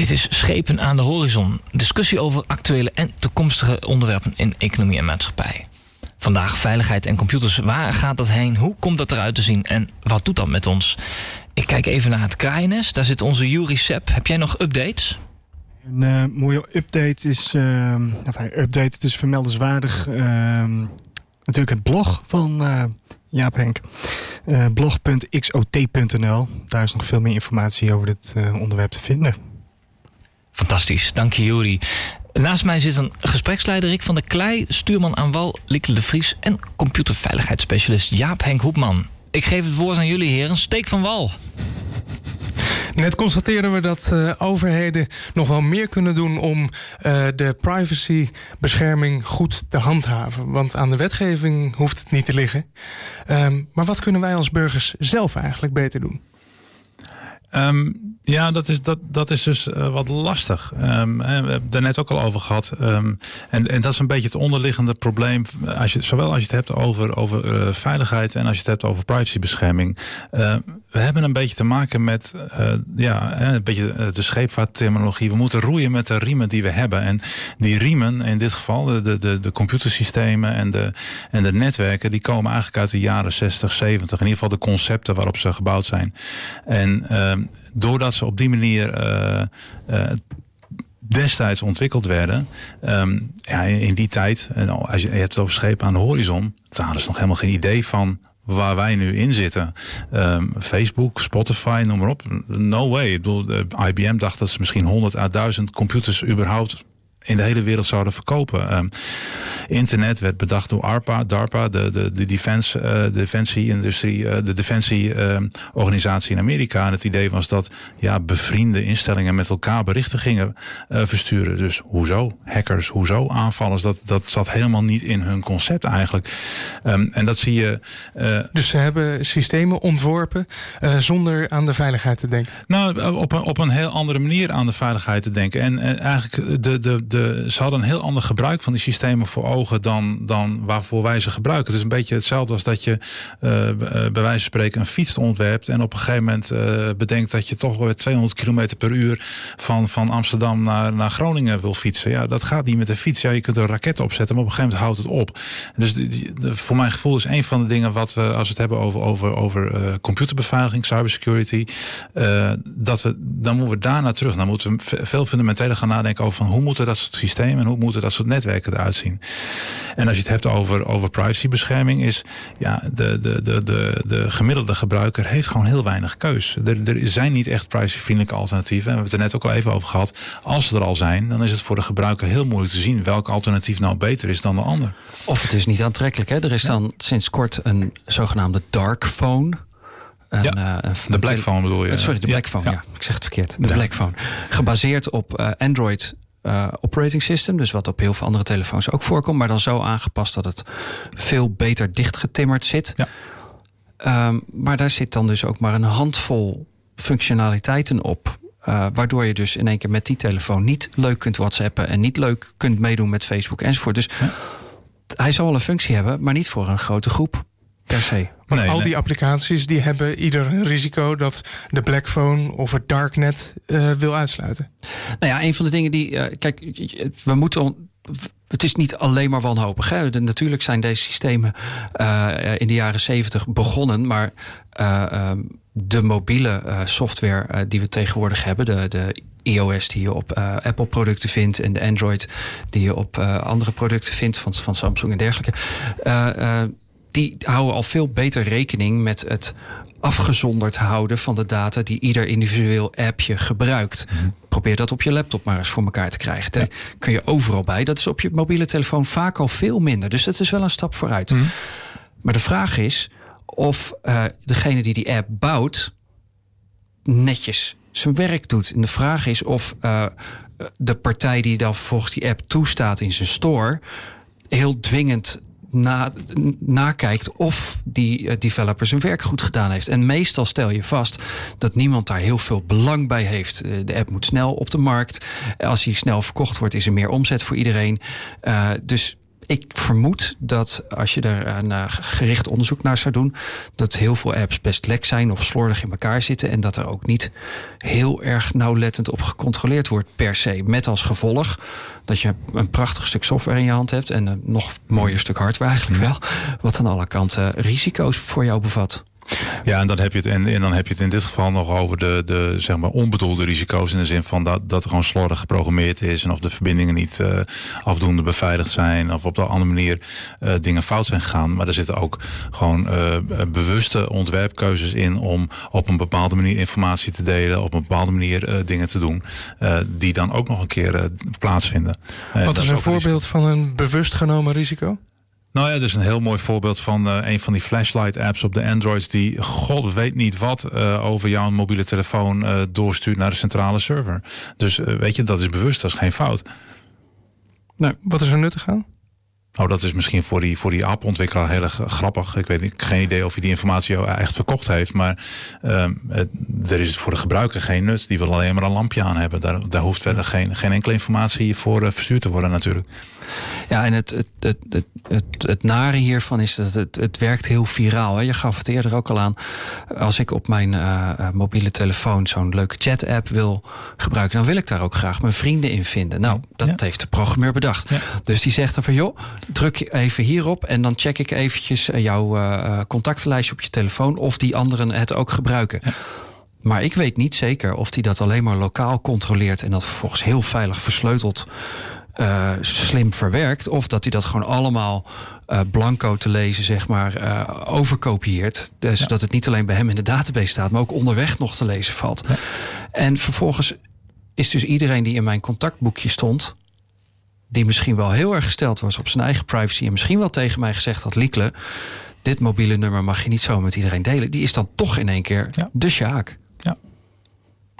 Dit is Schepen aan de Horizon. Discussie over actuele en toekomstige onderwerpen in economie en maatschappij. Vandaag veiligheid en computers. Waar gaat dat heen? Hoe komt dat eruit te zien? En wat doet dat met ons? Ik kijk even naar het kraaiennest. Daar zit onze Jury Sepp. Heb jij nog updates? Een uh, mooie update is... Uh, update, het is vermeldenswaardig. Uh, natuurlijk het blog van uh, Jaap Henk. blog.xot.nl. Daar is nog veel meer informatie over dit onderwerp te vinden. Fantastisch, dank je Juri. Naast mij zit een gespreksleider Rick van der Klei, stuurman aan wal Lieke de Vries en computerveiligheidsspecialist Jaap Henk Hoepman. Ik geef het woord aan jullie heren. Steek van wal. Net constateren we dat uh, overheden nog wel meer kunnen doen om uh, de privacybescherming goed te handhaven. Want aan de wetgeving hoeft het niet te liggen. Um, maar wat kunnen wij als burgers zelf eigenlijk beter doen? Um, ja, dat is, dat, dat is dus uh, wat lastig. Um, we hebben het net ook al over gehad. Um, en, en dat is een beetje het onderliggende probleem. Als je, zowel als je het hebt over, over uh, veiligheid en als je het hebt over privacybescherming. Uh, we hebben een beetje te maken met ja, een beetje de scheepvaartterminologie. We moeten roeien met de riemen die we hebben. En die riemen, in dit geval, de, de, de computersystemen en de, en de netwerken, die komen eigenlijk uit de jaren 60, 70. In ieder geval de concepten waarop ze gebouwd zijn. En doordat ze op die manier uh, uh, destijds ontwikkeld werden. Um, ja, in, die tijd, en als je, hebt het over schepen aan de horizon, daar hadden ze nog helemaal geen idee van waar wij nu in zitten. Um, Facebook, Spotify, noem maar op. No way. Ik bedoel, IBM dacht dat ze misschien 100 à 1000 computers überhaupt in de hele wereld zouden verkopen. Um, internet werd bedacht door ARPA, DARPA, de, de, de defense, uh, defensie-industrie, uh, de defensieorganisatie uh, in Amerika. En het idee was dat ja, bevriende instellingen met elkaar berichten gingen uh, versturen. Dus hoezo? Hackers, hoezo? Aanvallers, dat, dat zat helemaal niet in hun concept eigenlijk. Um, en dat zie je. Dus ze hebben systemen ontworpen zonder aan de veiligheid te denken? Nou, op een, op een heel andere manier aan de veiligheid te denken. En, en eigenlijk de, de, ze hadden een heel ander gebruik van die systemen voor ogen dan, dan waarvoor wij ze gebruiken. Het is een beetje hetzelfde als dat je uh, bij wijze van spreken een fiets ontwerpt en op een gegeven moment uh, bedenkt dat je toch weer 200 km per uur van, van Amsterdam naar, naar Groningen wil fietsen. Ja, dat gaat niet met de fiets. Ja, je kunt een raket opzetten, maar op een gegeven moment houdt het op. Dus de, voor mijn gevoel is een van de dingen wat we, als we het hebben over, over, over computerbeveiliging, cybersecurity, dat we, dan moeten we daarna terug. Dan moeten we veel fundamenteler gaan nadenken over van hoe moeten dat soort systemen en hoe moeten dat soort netwerken eruit zien. En als je het hebt over, over privacybescherming, is ja, de, de, de, de, de gemiddelde gebruiker heeft gewoon heel weinig keus. Er, er zijn niet echt privacyvriendelijke alternatieven. En we hebben het er net ook al even over gehad. Als ze er al zijn, dan is het voor de gebruiker heel moeilijk te zien welk alternatief nou beter is dan de ander. Of het is niet aantrekkelijk. Hè? Er is dan sinds kort een zogenaamde dark phone. Een, ja, uh, de Blackphone bedoel je? Sorry, de Blackphone, ja. ja. Ik zeg het verkeerd. De ja. Blackphone. Gebaseerd op uh, Android uh, operating system. Dus wat op heel veel andere telefoons ook voorkomt. Maar dan zo aangepast dat het veel beter dichtgetimmerd zit. Ja. Um, maar daar zit dan dus ook maar een handvol functionaliteiten op. Uh, waardoor je dus in één keer met die telefoon niet leuk kunt whatsappen. En niet leuk kunt meedoen met Facebook enzovoort. Dus ja. hij zal wel een functie hebben, maar niet voor een grote groep per se. Nee, al die applicaties die hebben ieder een risico dat de Blackphone of het Darknet uh, wil uitsluiten. Nou ja, een van de dingen die. Uh, kijk, we moeten. Het is niet alleen maar wanhopig. Hè? De, natuurlijk zijn deze systemen uh, in de jaren zeventig begonnen, maar de mobiele software die we tegenwoordig hebben, de, de iOS die je op Apple producten vindt en de Android die je op andere producten vindt van, van Samsung en dergelijke. Die houden al veel beter rekening met het afgezonderd houden van de data die ieder individueel appje gebruikt. Mm -hmm. Probeer dat op je laptop maar eens voor elkaar te krijgen. Daar kun je overal bij. Dat is op je mobiele telefoon vaak al veel minder. Dus dat is wel een stap vooruit. Mm -hmm. Maar de vraag is of uh, degene die die app bouwt netjes zijn werk doet. En de vraag is of uh, de partij die dan volgens die app toestaat in zijn store heel dwingend na, nakijkt of die developer zijn werk goed gedaan heeft. En meestal stel je vast dat niemand daar heel veel belang bij heeft. De app moet snel op de markt. Als die snel verkocht wordt, is er meer omzet voor iedereen. Uh, dus ik vermoed dat als je er een uh, gericht onderzoek naar zou doen, dat heel veel apps best lek zijn of slordig in elkaar zitten. En dat er ook niet heel erg nauwlettend op gecontroleerd wordt per se. Met als gevolg dat je een prachtig stuk software in je hand hebt en een nog mooier stuk hardware eigenlijk wel. Wat aan alle kanten risico's voor jou bevat. Ja, en dan heb je het, en, en, dan heb je het in dit geval nog over de, de zeg maar onbedoelde risico's. In de zin van dat, dat er gewoon slordig geprogrammeerd is. En of de verbindingen niet uh, afdoende beveiligd zijn. Of op de andere manier uh, dingen fout zijn gegaan. Maar er zitten ook gewoon uh, bewuste ontwerpkeuzes in om op een bepaalde manier informatie te delen. Op een bepaalde manier dingen te doen. die dan ook nog een keer plaatsvinden. Wat is een voorbeeld van een bewust genomen risico? Nou ja, dat is een heel mooi voorbeeld van uh, een van die flashlight apps op de Androids die god weet niet wat uh, over jouw mobiele telefoon uh, doorstuurt naar de centrale server. Dus weet je, dat is bewust, dat is geen fout. Nou, wat is er nuttig aan? Nou, dat is misschien voor die, voor die appontwikkelaar heel erg grappig. Ik weet niet, geen idee of hij die informatie echt verkocht heeft. Maar het, er is voor de gebruiker geen nut. Die wil alleen maar een lampje aan hebben. Daar, daar hoeft verder geen, geen enkele informatie voor verstuurd te worden natuurlijk. Ja, en het, het, het, het, het, het nare hiervan is dat het, het werkt heel viraal. Hè. Je gaf het eerder ook al aan. Als ik op mijn uh, mobiele telefoon zo'n leuke chat-app wil gebruiken, dan wil ik daar ook graag mijn vrienden in vinden. Nou, dat ja. heeft de programmeur bedacht. Ja. Dus die zegt dan van joh, druk even hierop en dan check ik eventjes jouw uh, contactenlijstje op je telefoon of die anderen het ook gebruiken. Ja. Maar ik weet niet zeker of hij dat alleen maar lokaal controleert en dat vervolgens heel veilig versleuteld uh, slim verwerkt. Of dat hij dat gewoon allemaal uh, blanco te lezen, zeg maar, uh, overkopieert. Dus ja. dat het niet alleen bij hem in de database staat, maar ook onderweg nog te lezen valt. Ja. En vervolgens is dus iedereen die in mijn contactboekje stond, die misschien wel heel erg gesteld was op zijn eigen privacy en misschien wel tegen mij gezegd had, Liekle, dit mobiele nummer mag je niet zo met iedereen delen. Die is dan toch in één keer ja. de Sjaak. Ja.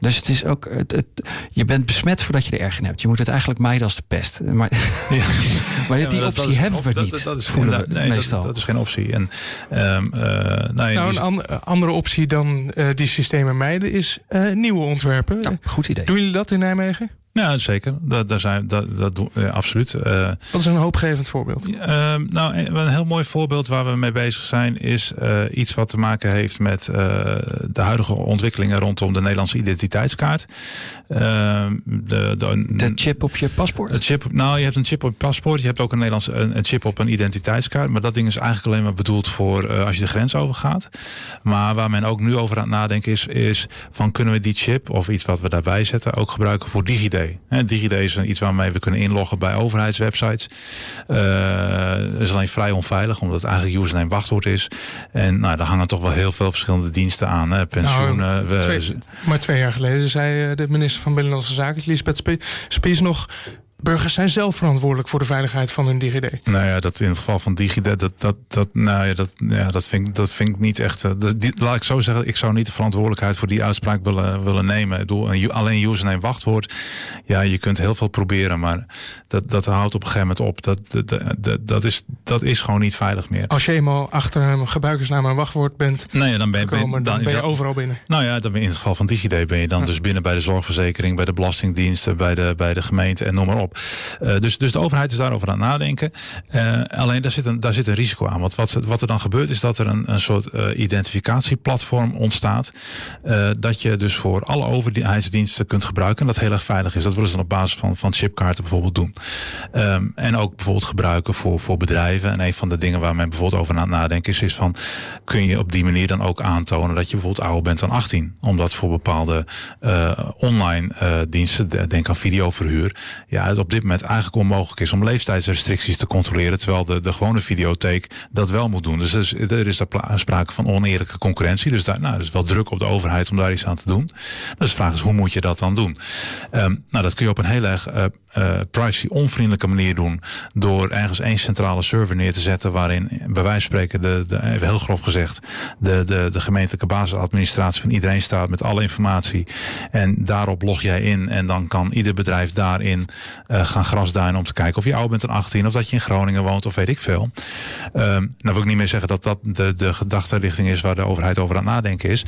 Dus het is ook, het, het, je bent besmet voordat je er erg in hebt. Je moet het eigenlijk mijden als de pest. Maar, ja. maar die ja, maar optie hebben we niet. Dat, dat is, nee, meestal. Dat, dat, is geen optie. En, um, uh, nou, nou, een an andere optie dan uh, die systemen mijden is uh, nieuwe ontwerpen. Ja, goed idee. Doen jullie dat in Nijmegen? Ja, zeker. Dat, daar zijn, dat, dat doen ja, absoluut. Uh, Wat is een hoopgevend voorbeeld? Uh, nou, een heel mooi voorbeeld waar we mee bezig zijn is uh, iets wat te maken heeft met de huidige ontwikkelingen rondom de Nederlandse identiteitskaart. de, de, de, chip op je paspoort? Het chip, nou, je hebt een chip op je paspoort. Je hebt ook een, Nederlandse, een, een chip op een identiteitskaart. Maar dat ding is eigenlijk alleen maar bedoeld voor als je de grens overgaat. Maar waar men ook nu over aan het nadenken is, is van kunnen we die chip of iets wat we daarbij zetten ook gebruiken voor DigiD? DigiD is iets waarmee we kunnen inloggen bij overheidswebsites. Uh, is alleen vrij onveilig, omdat het eigenlijk username wachtwoord is. En nou, daar hangen toch wel heel veel verschillende diensten aan. Hè. Pensioenen. Nou, twee, maar twee jaar geleden zei de minister van Binnenlandse Zaken, Lisbeth Spies, nog burgers zijn zelf verantwoordelijk voor de veiligheid van hun DigiD. Nou ja, dat in het geval van DigiD, dat, dat, dat, nou ja, dat, ja, dat, vind, dat vind ik niet echt. Uh, die, laat ik zo zeggen, ik zou niet de verantwoordelijkheid voor die uitspraak willen, willen nemen. Ik bedoel, alleen username wachtwoord. Ja, je kunt heel veel proberen, maar dat, dat houdt op een gegeven moment op. Dat, dat, dat, dat, is, dat is gewoon niet veilig meer. Als je eenmaal achter een gebruikersnaam en wachtwoord bent, nou ja, dan ben, gekomen, ben, dan, dan ben je overal binnen. Nou ja, dan ben in het geval van DigiD ben je dan ja. dus binnen bij de zorgverzekering, bij de belastingdiensten, bij de, bij de gemeente en noem maar op. Uh, dus, dus de overheid is daarover aan het nadenken. Uh, alleen daar zit, een, daar zit een risico aan. Want wat, wat er dan gebeurt is dat er een, een soort uh, identificatieplatform ontstaat. dat je dus voor alle overheidsdiensten kunt gebruiken. En dat heel erg veilig is. Dat willen ze dan op basis van, van chipkaarten bijvoorbeeld doen. Um, en ook bijvoorbeeld gebruiken voor, voor bedrijven. En een van de dingen waar men bijvoorbeeld over aan het nadenken is, is van kun je op die manier dan ook aantonen dat je bijvoorbeeld ouder bent dan 18. Omdat voor bepaalde online diensten, denk aan videoverhuur, ja, op dit moment eigenlijk onmogelijk is om leeftijdsrestricties te controleren. Terwijl de, de gewone videotheek dat wel moet doen. Dus er is, er is daar sprake van oneerlijke concurrentie. Dus daar nou, is wel druk op de overheid om daar iets aan te doen. Dus de vraag is, hoe moet je dat dan doen? Um, nou, dat kun je op een heel erg uh, uh, privacy-onvriendelijke manier doen. Door ergens één centrale server neer te zetten. waarin, bij wijze van spreken, de, de, even heel grof gezegd. De, de, de gemeentelijke basisadministratie van iedereen staat met alle informatie. En daarop log jij in. En dan kan ieder bedrijf daarin uh, gaan grasduinen om te kijken of je oud bent dan 18. of dat je in Groningen woont of weet ik veel. Um, nou wil ik niet meer zeggen dat dat de, de gedachtenrichting is waar de overheid over aan het nadenken is.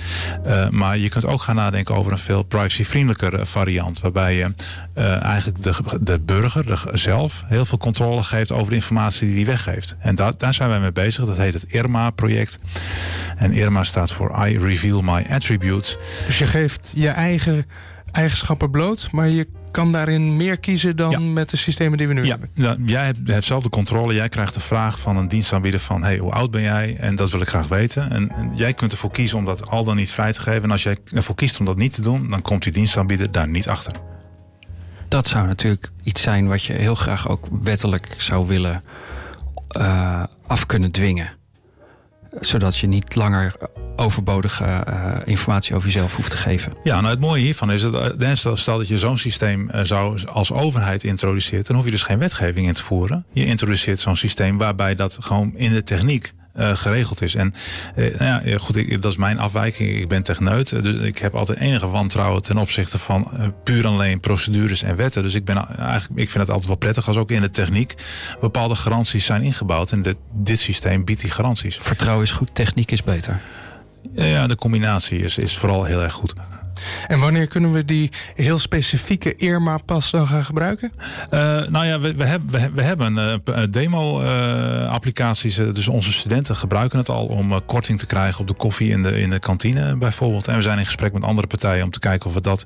Uh, maar je kunt ook gaan nadenken over een veel privacy-vriendelijker variant. Waarbij je eigenlijk de de burger de, zelf heel veel controle geeft over de informatie die hij weggeeft. En daar, daar zijn wij mee bezig. Dat heet het IRMA-project. En IRMA staat voor I Reveal My Attributes. Dus je geeft je eigen eigenschappen bloot, maar je kan daarin meer kiezen dan met de systemen die we nu ja. hebben. Ja, jij hebt, hebt zelf de controle. Jij krijgt de vraag van een dienstaanbieder van... hey, hoe oud ben jij? En dat wil ik graag weten. En, en, jij kunt ervoor kiezen om dat al dan niet vrij te geven. En als jij ervoor kiest om dat niet te doen... dan komt die dienstaanbieder daar niet achter. Dat zou natuurlijk iets zijn wat je heel graag ook wettelijk zou willen uh, af kunnen dwingen. Zodat je niet langer overbodige uh, informatie over jezelf hoeft te geven. Ja, nou het mooie hiervan is dat uh, stel dat je zo'n systeem zou als overheid introduceert, dan hoef je dus geen wetgeving in te voeren. Je introduceert zo'n systeem waarbij dat gewoon in de techniek uh, geregeld is. En uh, nou ja, goed, ik, dat is mijn afwijking. Ik ben techneut, dus ik heb altijd enige wantrouwen ten opzichte van uh, puur alleen procedures en wetten. Dus ik ben eigenlijk, ik vind het altijd wel prettig als ook in de techniek bepaalde garanties zijn ingebouwd. En dit, dit systeem biedt die garanties. Vertrouwen is goed, techniek is beter. Ja, de combinatie is, is vooral heel erg goed. En wanneer kunnen we die heel specifieke Irma-pas dan gaan gebruiken? Uh, nou ja, we, we, hebben, we, we hebben uh, demo-applicaties. Uh, dus onze studenten gebruiken het al om korting te krijgen op de koffie in de, in de kantine bijvoorbeeld. En we zijn in gesprek met andere partijen om te kijken of we dat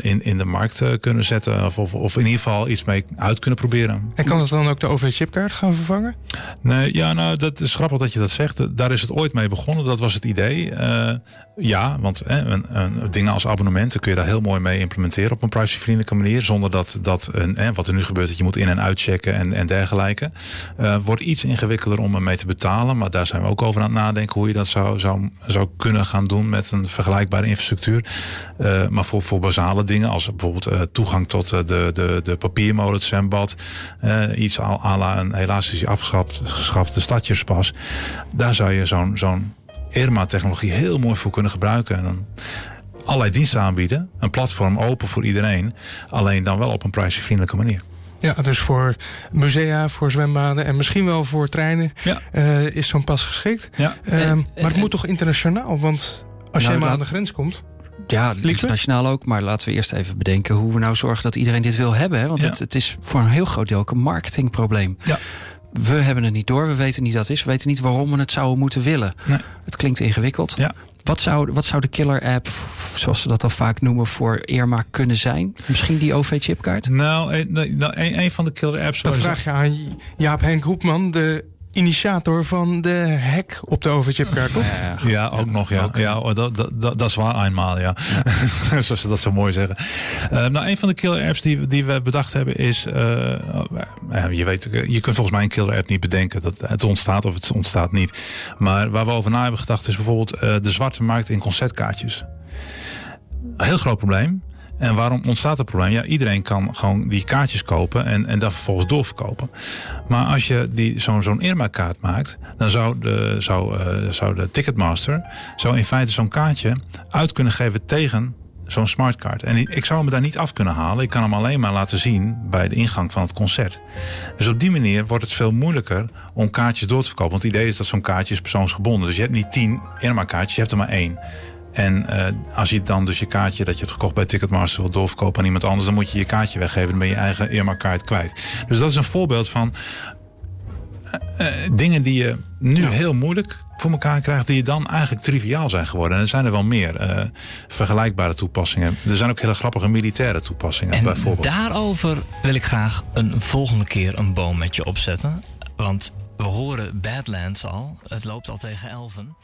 in, in de markt kunnen zetten. Of, of, of, in ieder geval iets mee uit kunnen proberen. En kan het dan ook de OV-chipkaart gaan vervangen? Nee, ja, nou, dat is grappig dat je dat zegt. Daar is het ooit mee begonnen. Dat was het idee. ja, want een, een dingen als abonnementen kun je daar heel mooi mee implementeren op een privacyvriendelijke manier. Zonder dat, dat een, hè, wat er nu gebeurt, dat je moet in- en uitchecken en, en dergelijke. Uh, wordt iets ingewikkelder om ermee te betalen. Maar daar zijn we ook over aan het nadenken hoe je dat zou, zou, zou kunnen gaan doen met een vergelijkbare infrastructuur. Uh, maar voor, voor basale dingen, als bijvoorbeeld uh, toegang tot de, de, de papiermolen, het zwembad. iets à la een helaas is geschafte stadjespas. Daar zou je zo'n zo'n IRMA-technologie heel mooi voor kunnen gebruiken. En dan allerlei diensten aanbieden. Een platform open voor iedereen. Alleen dan wel op een prijsvriendelijke manier. Ja, dus voor musea, voor zwembaden en misschien wel voor treinen ja. uh, is zo'n pas geschikt. Ja. En, maar het moet toch internationaal? Want als nou, jij maar aan de grens komt. Ja, internationaal ook. Maar laten we eerst even bedenken hoe we nou zorgen dat iedereen dit wil hebben. Hè? Want Ja. het, het is voor een heel groot deel ook een marketingprobleem. Ja. We hebben het niet door, we weten niet wat het is. We weten niet waarom we het zouden moeten willen. Nee. Het klinkt ingewikkeld. Ja. Wat zou, wat zou de killer app, zoals ze dat al vaak noemen, voor Irma kunnen zijn? Misschien die OV-chipkaart? Nou, een, nou, een, een van de killer apps. Dat vraag je aan Jaap Henk Hoepman, de initiator van de hack op de OV-chipkaart, toch? Ja, ook nog, ja. ja oh, dat, dat, dat, dat is waar eenmaal, ja. Zoals ze dat zo mooi zeggen. Uh, nou, een van de killer apps die, die we bedacht hebben is... Uh, je weet, je kunt volgens mij een killer app niet bedenken. Dat het ontstaat of het ontstaat niet. Maar waar we over na hebben gedacht is bijvoorbeeld... Uh, de zwarte markt in concertkaartjes. Een heel groot probleem. En waarom ontstaat het probleem? Ja, iedereen kan gewoon die kaartjes kopen en, en dat vervolgens doorverkopen. Maar als je die, zo'n zo'n Irma-kaart maakt, dan zou de, zou, uh, zou de Ticketmaster zou in feite zo'n kaartje uit kunnen geven tegen zo'n smartcard. En ik zou hem daar niet af kunnen halen. Ik kan hem alleen maar laten zien bij de ingang van het concert. Dus op die manier wordt het veel moeilijker om kaartjes door te verkopen. Want het idee is dat zo'n kaartje is persoonsgebonden. Dus je hebt niet tien Irma-kaartjes, je hebt er maar één. En uh, als je dan dus je kaartje dat je hebt gekocht bij Ticketmaster wil doorverkopen aan iemand anders, dan moet je je kaartje weggeven. Dan ben je je eigen Irma-kaart kwijt. Dus dat is een voorbeeld van uh, dingen die je nu ja. heel moeilijk voor elkaar krijgt, die dan eigenlijk triviaal zijn geworden. En er zijn er wel meer uh, vergelijkbare toepassingen. Er zijn ook hele grappige militaire toepassingen En bijvoorbeeld. daarover wil ik graag een volgende keer een boom met je opzetten. Want we horen Badlands al. Het loopt al tegen elfen.